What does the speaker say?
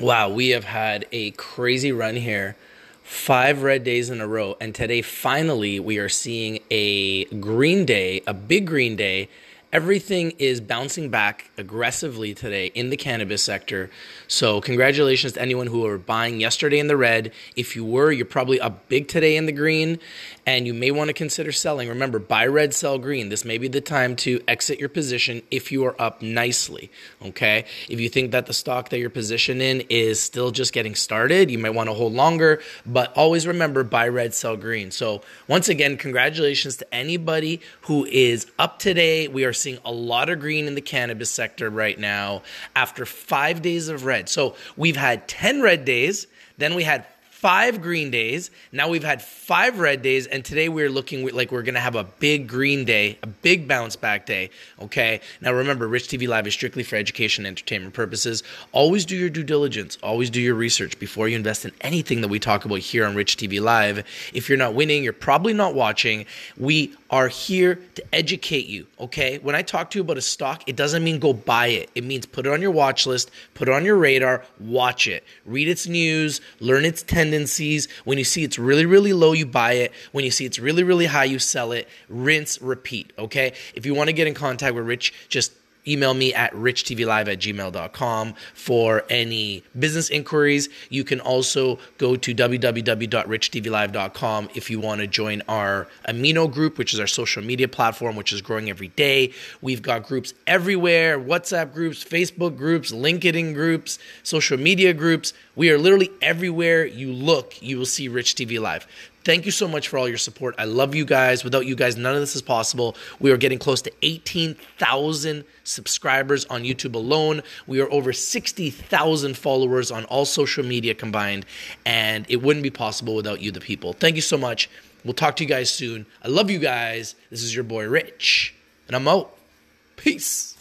Wow, we have had a crazy run here. Five red days in a row. And today, finally, we are seeing a green day, a big green day everything is bouncing back aggressively today in the cannabis sector. So, congratulations to anyone who were buying yesterday in the red. If you were, you're probably up big today in the green, and you may want to consider selling. Remember, buy red, sell green. This may be the time to exit your position if you are up nicely. Okay. If you think that the stock that you're positioned in is still just getting started, you might want to hold longer, but always remember buy red, sell green. So, once again, congratulations to anybody who is up today. We are seeing a lot of green in the cannabis sector right now after five days of red. So we've had 10 red days, then we had five green days. Now we've had five red days, and today we're looking like we're going to have a big green day, a big bounce back day. Okay. Now remember, Rich TV Live is strictly for education and entertainment purposes. Always do your due diligence, always do your research before you invest in anything that we talk about here on Rich TV Live. If you're not winning, you're probably not watching. We are here to educate you. Okay. When I talk to you about a stock, it doesn't mean go buy it, it means put it on your watch list, put it on your radar, watch it, read its news, learn its tendencies tendencies. When you see it's really, really low, you buy it. When you see it's really, really high, you sell it. Rinse, repeat. Okay. If you want to get in contact with Rich, just email me at richtvlive at gmail.com for any business inquiries. You can also go to www.richtvlive.com if you want to join our Amino group, which is our social media platform, which is growing every day. We've got groups everywhere WhatsApp groups, Facebook groups, LinkedIn groups, social media groups. We are literally everywhere you look, you will see Rich TV Live. Thank you so much for all your support. I love you guys. Without you guys, none of this is possible. We are getting close to 18,000 subscribers on YouTube alone. We are over 60,000 followers on all social media combined, and it wouldn't be possible without you, the people. Thank you so much. We'll talk to you guys soon. I love you guys. This is your boy Rich, and I'm out. Peace.